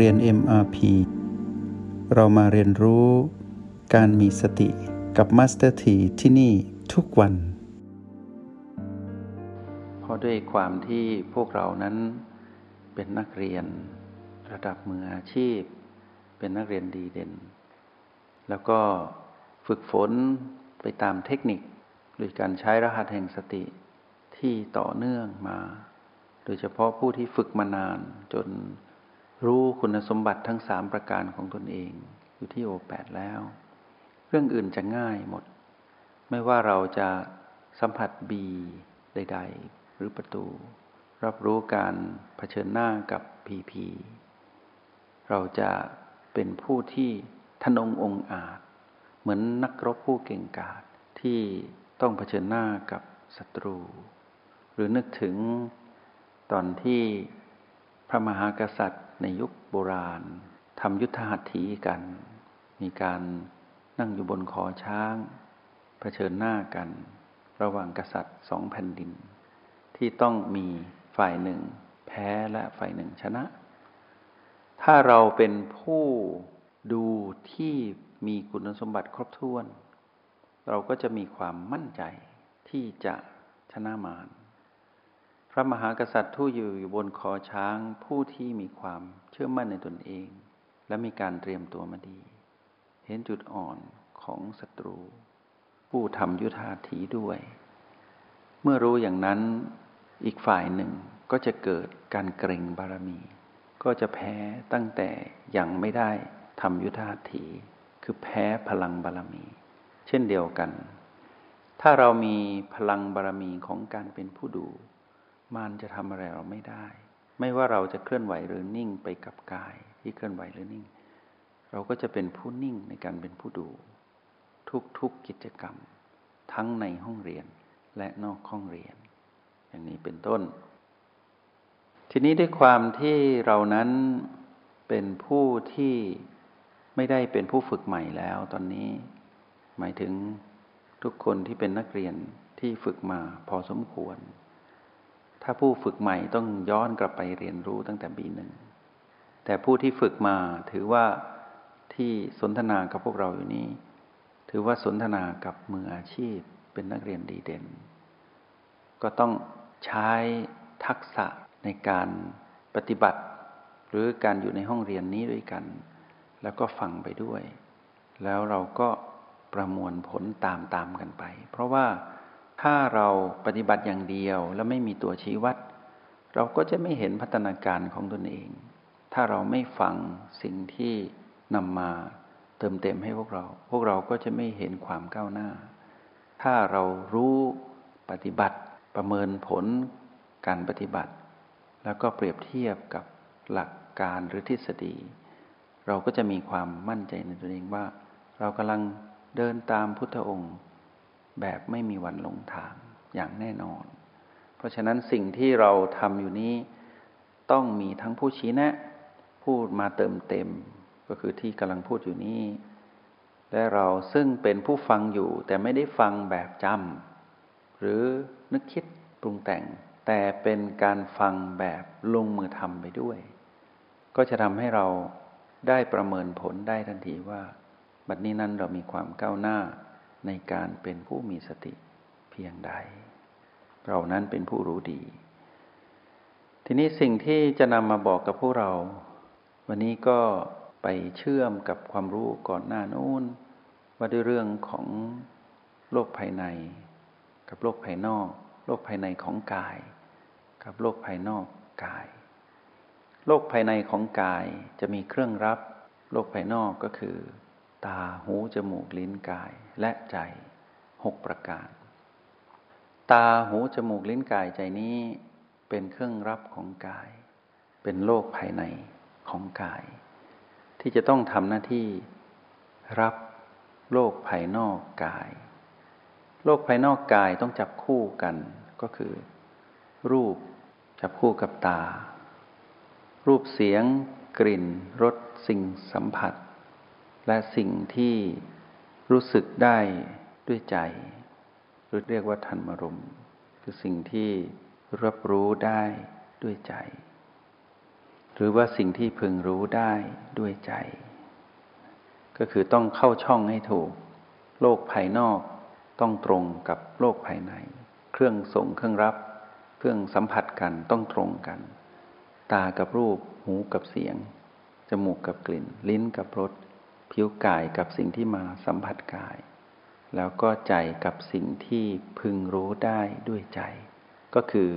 เรียน MRP เรามาเรียนรู้การมีสติกับ Master T ที่ที่นี่ทุกวัน เพราะด้วยความที่พวกเรานั้นเป็นนักเรียนระดับมืออาชีพ เป็นนักเรียนดีเด่น แล้วก็ฝึกฝนไปตามเทคนิคโดยการใช้รหัสแห่งสติที่ต่อเนื่องมา โดยเฉพาะผู้ที่ฝึกมานานจน รู้คุณสมบัติทั้งสามประการของตนเองอยู่ที่โอแปดแล้ว เรื่องอื่นจะง่ายหมด ไม่ว่าเราจะสัมผัสบีใด ๆ หรือประตู รับรู้การเผชิญหน้ากับพีพีเราจะเป็นผู้ที่ทนงองอาจ เหมือนนักรบผู้เก่งกาจที่ต้องเผชิญหน้ากับศัตรู หรือนึกถึงตอนที่ พระมหากษัตริย์ในยุคโบราณทำยุทธหัตถีกัน มีการนั่งอยู่บนคอช้างเผชิญหน้ากัน ระหว่างกษัตริย์สองแผ่นดิน ที่ต้องมีฝ่ายหนึ่ง แพ้และฝ่ายหนึ่งชนะ ถ้าเราเป็นผู้ดูที่มีคุณสมบัติครบถ้วน เราก็จะมีความมั่นใจที่จะชนะมาร พระมหากษัตริย์ผู้อยู่อยู่บนคอช้างผู้ที่มีความเชื่อมั่นในตนเอง และมีการเตรียมตัวมาดี เห็นจุดอ่อนของศัตรู ผู้ทำยุทธาถีด้วย เมื่อรู้อย่างนั้นอีกฝ่ายหนึ่งก็จะเกิดการเกรงบารมี ก็จะแพ้ตั้งแต่ยังไม่ได้ทำยุทธาถีคือแพ้พลังบารมี เช่นเดียวกัน ถ้าเรามีพลังบารมีของการเป็นผู้ดู มารจะทำอะไรเราไม่ได้ ไม่ว่าเราจะเคลื่อนไหวหรือนิ่งไปกับกายที่เคลื่อนไหวหรือนิ่ง เราก็จะเป็นผู้นิ่งในการเป็นผู้ดู ทุกๆกกิจกรรม ทั้งในห้องเรียนและนอกห้องเรียน อย่างนี้เป็นต้น ทีนี้ด้วยความที่เรานั้นเป็นผู้ที่ไม่ได้เป็นผู้ฝึกใหม่แล้วตอนนี้ หมายถึงทุกคนที่เป็นนักเรียนที่ฝึกมาพอสมควร ถ้าผู้ฝึกใหม่ต้องย้อนกลับไปเรียนรู้ตั้งแต่ปีหนึ่ง แต่ผู้ที่ฝึกมาถือว่าที่สนทนากับพวกเราอยู่นี้ ถือว่าสนทนากับมืออาชีพเป็นนักเรียนดีเด่น ก็ต้องใช้ทักษะในการปฏิบัติ หรือการอยู่ในห้องเรียนนี้ด้วยกัน แล้วก็ฟังไปด้วย แล้วเราก็ประมวลผลตามตามกันไป เพราะว่า ถ้าเราปฏิบัติอย่างเดียวแล้วไม่มีตัวชี้วัด เราก็จะไม่เห็นพัฒนาการของตนเอง ถ้าเราไม่ฟังสิ่งที่นำมาเติมเต็มให้พวกเรา พวกเราก็จะไม่เห็นความก้าวหน้า ถ้าเรารู้ปฏิบัติประเมินผลการปฏิบัติ แล้วก็เปรียบเทียบกับหลักการหรือทฤษฎี เราก็จะมีความมั่นใจในตัวเองว่า เรากำลังเดินตามพุทธองค์ แบบไม่มีวันหลงทางอย่างแน่นอน เพราะฉะนั้นสิ่งที่เราทำอยู่นี้ต้องมีทั้งผู้ชี้แนะ พูดมาเติมเต็ม ก็คือที่กำลังพูดอยู่นี้ และเราซึ่งเป็นผู้ฟังอยู่ แต่ไม่ได้ฟังแบบจำหรือนึกคิดปรุงแต่ง แต่เป็นการฟังแบบลงมือทำไปด้วย ก็จะทำให้เราได้ประเมินผลได้ทันทีว่า บัดนี้นั้นเรามีความก้าวหน้า ในการเป็นผู้มีสติเพียงใด เรานั้นเป็นผู้รู้ดี ทีนี้สิ่งที่จะนำมาบอกกับพวกเรา วันนี้ก็ไปเชื่อมกับความรู้ก่อนหน้านู้น ว่าด้วยเรื่องของโลกภายใน กับโลกภายนอก โลกภายในของกาย กับโลกภายนอกกาย โลกภายในของกายจะมีเครื่องรับ โลกภายนอกก็คือ ตาหู จมูก ลิ้นกายและใจหกประการ ตาหู จมูก ลิ้นกายใจนี้เป็นเครื่องรับของกาย เป็นโลกภายในของกาย ที่จะต้องทำหน้าที่รับโลกภายนอกกาย โลกภายนอกกายต้องจับคู่กันก็คือ รูปจับคู่กับตา รูปเสียง กลิ่นรสสิ่งสัมผัส และสิ่งที่รู้สึกได้ด้วยใจ หรือเรียกว่าธรรมรม คือสิ่งที่รับรู้ได้ด้วยใจ หรือว่าสิ่งที่พึงรู้ได้ด้วยใจ ก็คือต้องเข้าช่องให้ถูก โลกภายนอกต้องตรงกับโลกภายใน เครื่องส่งเครื่องรับ เครื่องสัมผัสกันต้องตรงกัน ตากับรูป หูกับเสียง จมูกกับกลิ่น ลิ้นกับรส ผิวกายกับสิ่งที่มาสัมผัสกาย แล้วก็ใจกับสิ่งที่พึงรู้ได้ด้วยใจ ก็คือ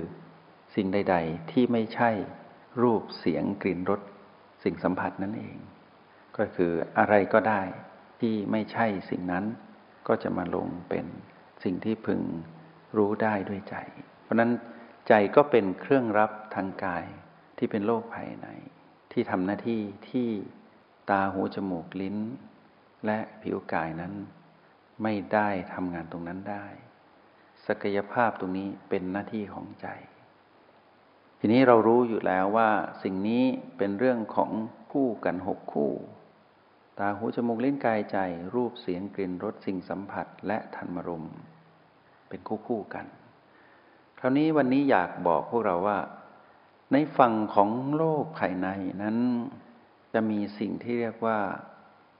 สิ่งใด ๆ ที่ไม่ใช่รูปเสียงกลิ่นรสสิ่งสัมผัสนั่นเอง ก็คืออะไรก็ได้ที่ไม่ใช่สิ่งนั้นก็จะมาลงเป็นสิ่งที่พึงรู้ได้ด้วยใจ เพราะนั้นใจก็เป็นเครื่องรับทางกายที่เป็นโลกภายใน ที่ทำหน้าที่ที่ ตาหูจมูกลิ้น และผิวกายนั้น ไม่ได้ทำงานตรงนั้นได้ ศักยภาพตรงนี้เป็นหน้าที่ของใจ ทีนี้เรารู้อยู่แล้วว่าสิ่งนี้เป็นเรื่องของคู่กันหกคู่ ตาหูจมูกลิ้นกายใจ รูปเสียงกลิ่นรสสิ่งสัมผัสและธรรมรม เป็นคู่คู่กัน คราวนี้วันนี้อยากบอกพวกเราว่า ในฝั่งของโลกภายในนั้น จะมีสิ่งที่เรียกว่า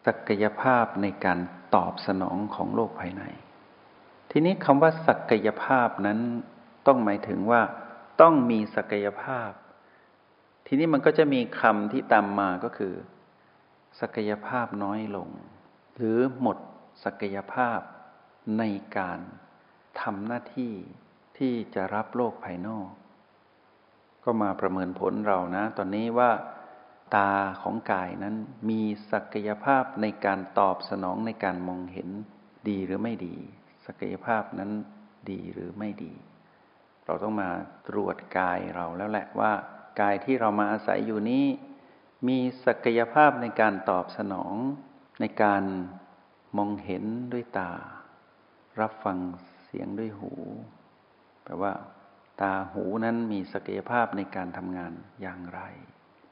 ศักยภาพในการตอบสนองของโลกภายใน ทีนี้คำว่าศักยภาพนั้นต้องหมายถึงว่า ต้องมีศักยภาพ ทีนี้มันก็จะมีคำที่ตามมาก็คือ ศักยภาพน้อยลง หรือหมดศักยภาพในการทำหน้าที่ที่จะรับโลกภายนอก ก็มาประเมินผลเรานะ ตอนนี้ว่า ตาของกายนั้นมีศักยภาพในการตอบสนองในการมองเห็นดีหรือไม่ดี ศักยภาพนั้นดีหรือไม่ดี เราต้องมาตรวจกายเราแล้วแหละว่า กายที่เรามาอาศัยอยู่นี้ มีศักยภาพในการตอบสนอง ในการมองเห็นด้วยตา รับฟังเสียงด้วยหู แปลว่า ตาหูนั้นมีศักยภาพในการทำงานอย่างไร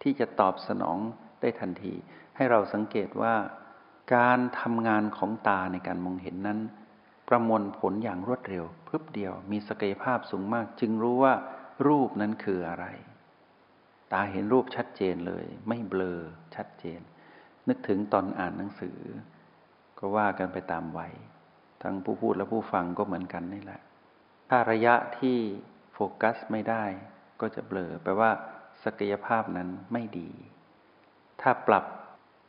ที่จะตอบสนองได้ทันที ให้เราสังเกตว่า การทำงานของตาในการมองเห็นนั้น ประมวลผลอย่างรวดเร็วพึบเดียวมีศักยภาพสูงมาก จึงรู้ว่ารูปนั้นคืออะไร ตาเห็นรูปชัดเจนเลย ไม่เบลอชัดเจน นึกถึงตอนอ่านหนังสือ ก็ว่ากันไปตามวัยทั้งผู้พูดและผู้ฟังก็เหมือนกันนี่แหละ ถ้าระยะที่โฟกัสไม่ได้ก็จะเบลอแปลว่า ศักยภาพนั้นไม่ดี ถ้าปรับ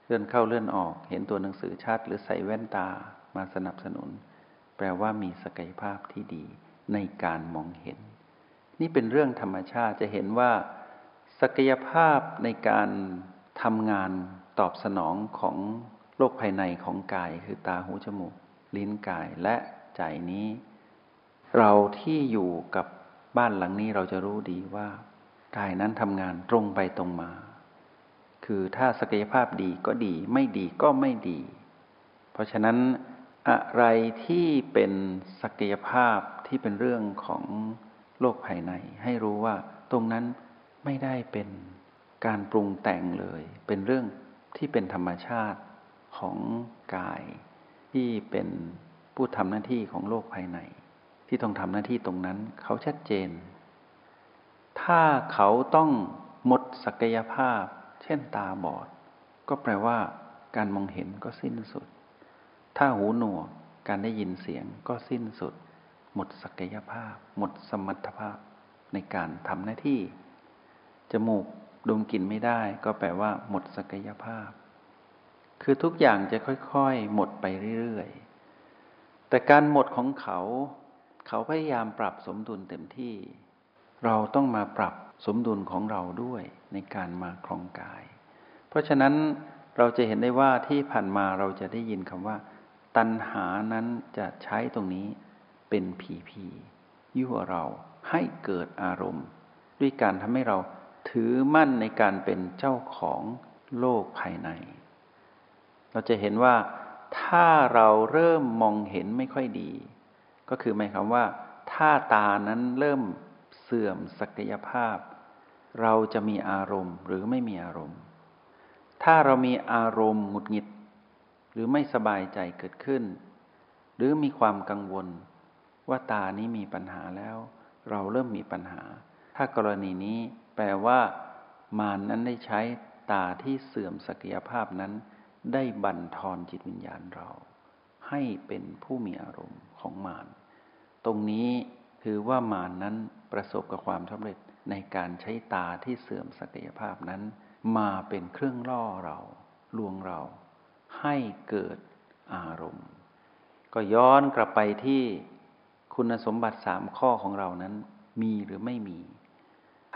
เลื่อนเข้าเลื่อนออก เห็นตัวหนังสือชัดหรือใส่แว่นตามาสนับสนุน แปลว่ามีศักยภาพที่ดีในการมองเห็น นี่เป็นเรื่องธรรมชาติจะเห็นว่า ศักยภาพในการทำงานตอบสนองของโลกภายในของกาย คือตาหูจมูก ลิ้นกายและใจนี้ เราที่อยู่กับบ้านหลังนี้เราจะรู้ดีว่า กายนั้นทำงานตรงไปตรงมา คือถ้าศักยภาพดีก็ดี ไม่ดีก็ไม่ดี เพราะฉะนั้นอะไรที่เป็นศักยภาพที่เป็นเรื่องของโลกภายใน ให้รู้ว่าตรงนั้นไม่ได้เป็นการปรุงแต่งเลย เป็นเรื่องที่เป็นธรรมชาติของกาย ที่เป็นผู้ทำหน้าที่ของโลกภายใน ที่ต้องทำหน้าที่ตรงนั้นเขาชัดเจน ถ้าเขาต้องหมดศักยภาพ เช่นตาบอด ก็แปลว่าการมองเห็นก็สิ้นสุด ถ้าหูหนวกการได้ยินเสียงก็สิ้นสุด หมดศักยภาพ หมดสมรรถภาพในการทำหน้าที่ จมูกดมกลิ่นไม่ได้ก็แปลว่า หมดศักยภาพ คือทุกอย่างจะค่อยๆ หมดไปเรื่อยๆ แต่การหมดของเขา เขาพยายามปรับสมดุลเต็มที่ เราต้องมาปรับสมดุลของเราด้วยในการมาครองกาย เพราะฉะนั้นเราจะเห็นได้ว่าที่ผ่านมาเราจะได้ยินคำว่า ตัณหานั้นจะใช้ตรงนี้เป็นผีผียั่วเราให้เกิดอารมณ์ ด้วยการทำให้เราถือมั่นในการเป็นเจ้าของโลกภายใน เราจะเห็นว่าถ้าเราเริ่มมองเห็นไม่ค่อยดี ก็คือหมายความว่า ถ้าตานั้นเริ่ม เสื่อมศักยภาพ เราจะมีอารมณ์หรือไม่มีอารมณ์ ถ้าเรามีอารมณ์หงุดหงิด หรือไม่สบายใจเกิดขึ้น หรือมีความกังวล ว่าตานี้มีปัญหาแล้ว เราเริ่มมีปัญหา ถ้ากรณีนี้แปลว่า มารนนั้นได้ใช้ตาที่เสื่อมศักยภาพนั้น ได้บั่นทอนจิตวิญญาณเรา ให้เป็นผู้มีอารมณ์ของมารตรงนี้ คือว่ามานนั้นประสบกับความสำเร็จในการใช้ตาที่เสื่อมศักยภาพนั้น มาเป็นเครื่องล่อเราลวงเรา ให้เกิดอารมณ์ ก็ย้อนกลับไปที่คุณสมบัติสามข้อของเรานั้นมีหรือไม่มี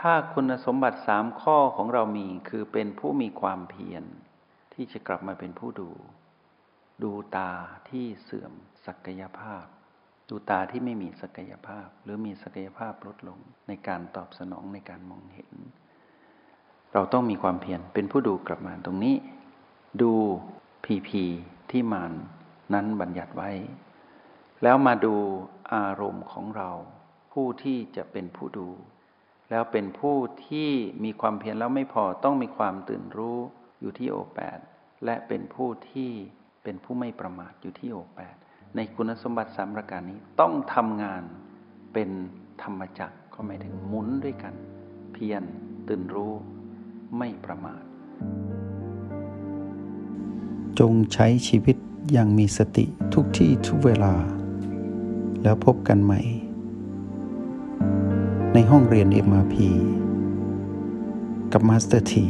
ถ้าคุณสมบัติสามข้อของเรามีคือเป็นผู้มีความเพียร ที่จะกลับมาเป็นผู้ดู ดูตาที่เสื่อมศักยภาพ ดูตาที่ไม่มีศักยภาพ หรือมีศักยภาพลดลงในการตอบสนองในการมองเห็น เราต้องมีความเพียรเป็นผู้ดูกลับมาตรงนี้ ดูพีพีที่มันนั้นบัญญัติไว้ แล้วมาดูอารมณ์ของเรา ผู้ที่จะเป็นผู้ดู แล้วเป็นผู้ที่มีความเพียรแล้วไม่พอต้องมีความตื่นรู้อยู่ที่โอแปดและเป็นผู้ที่เป็นผู้ไม่ประมาทอยู่ที่โอแปด ในคุณสมบัติสามประการนี้ต้องทำงานเป็นธรรมจักรก็หมายถึงหมุนด้วยกัน เพียรตื่นรู้ไม่ประมาท จงใช้ชีวิตอย่างมีสติทุกที่ทุกเวลา แล้วพบกันใหม่ ในห้องเรียน MRP กับมาสเตอร์ที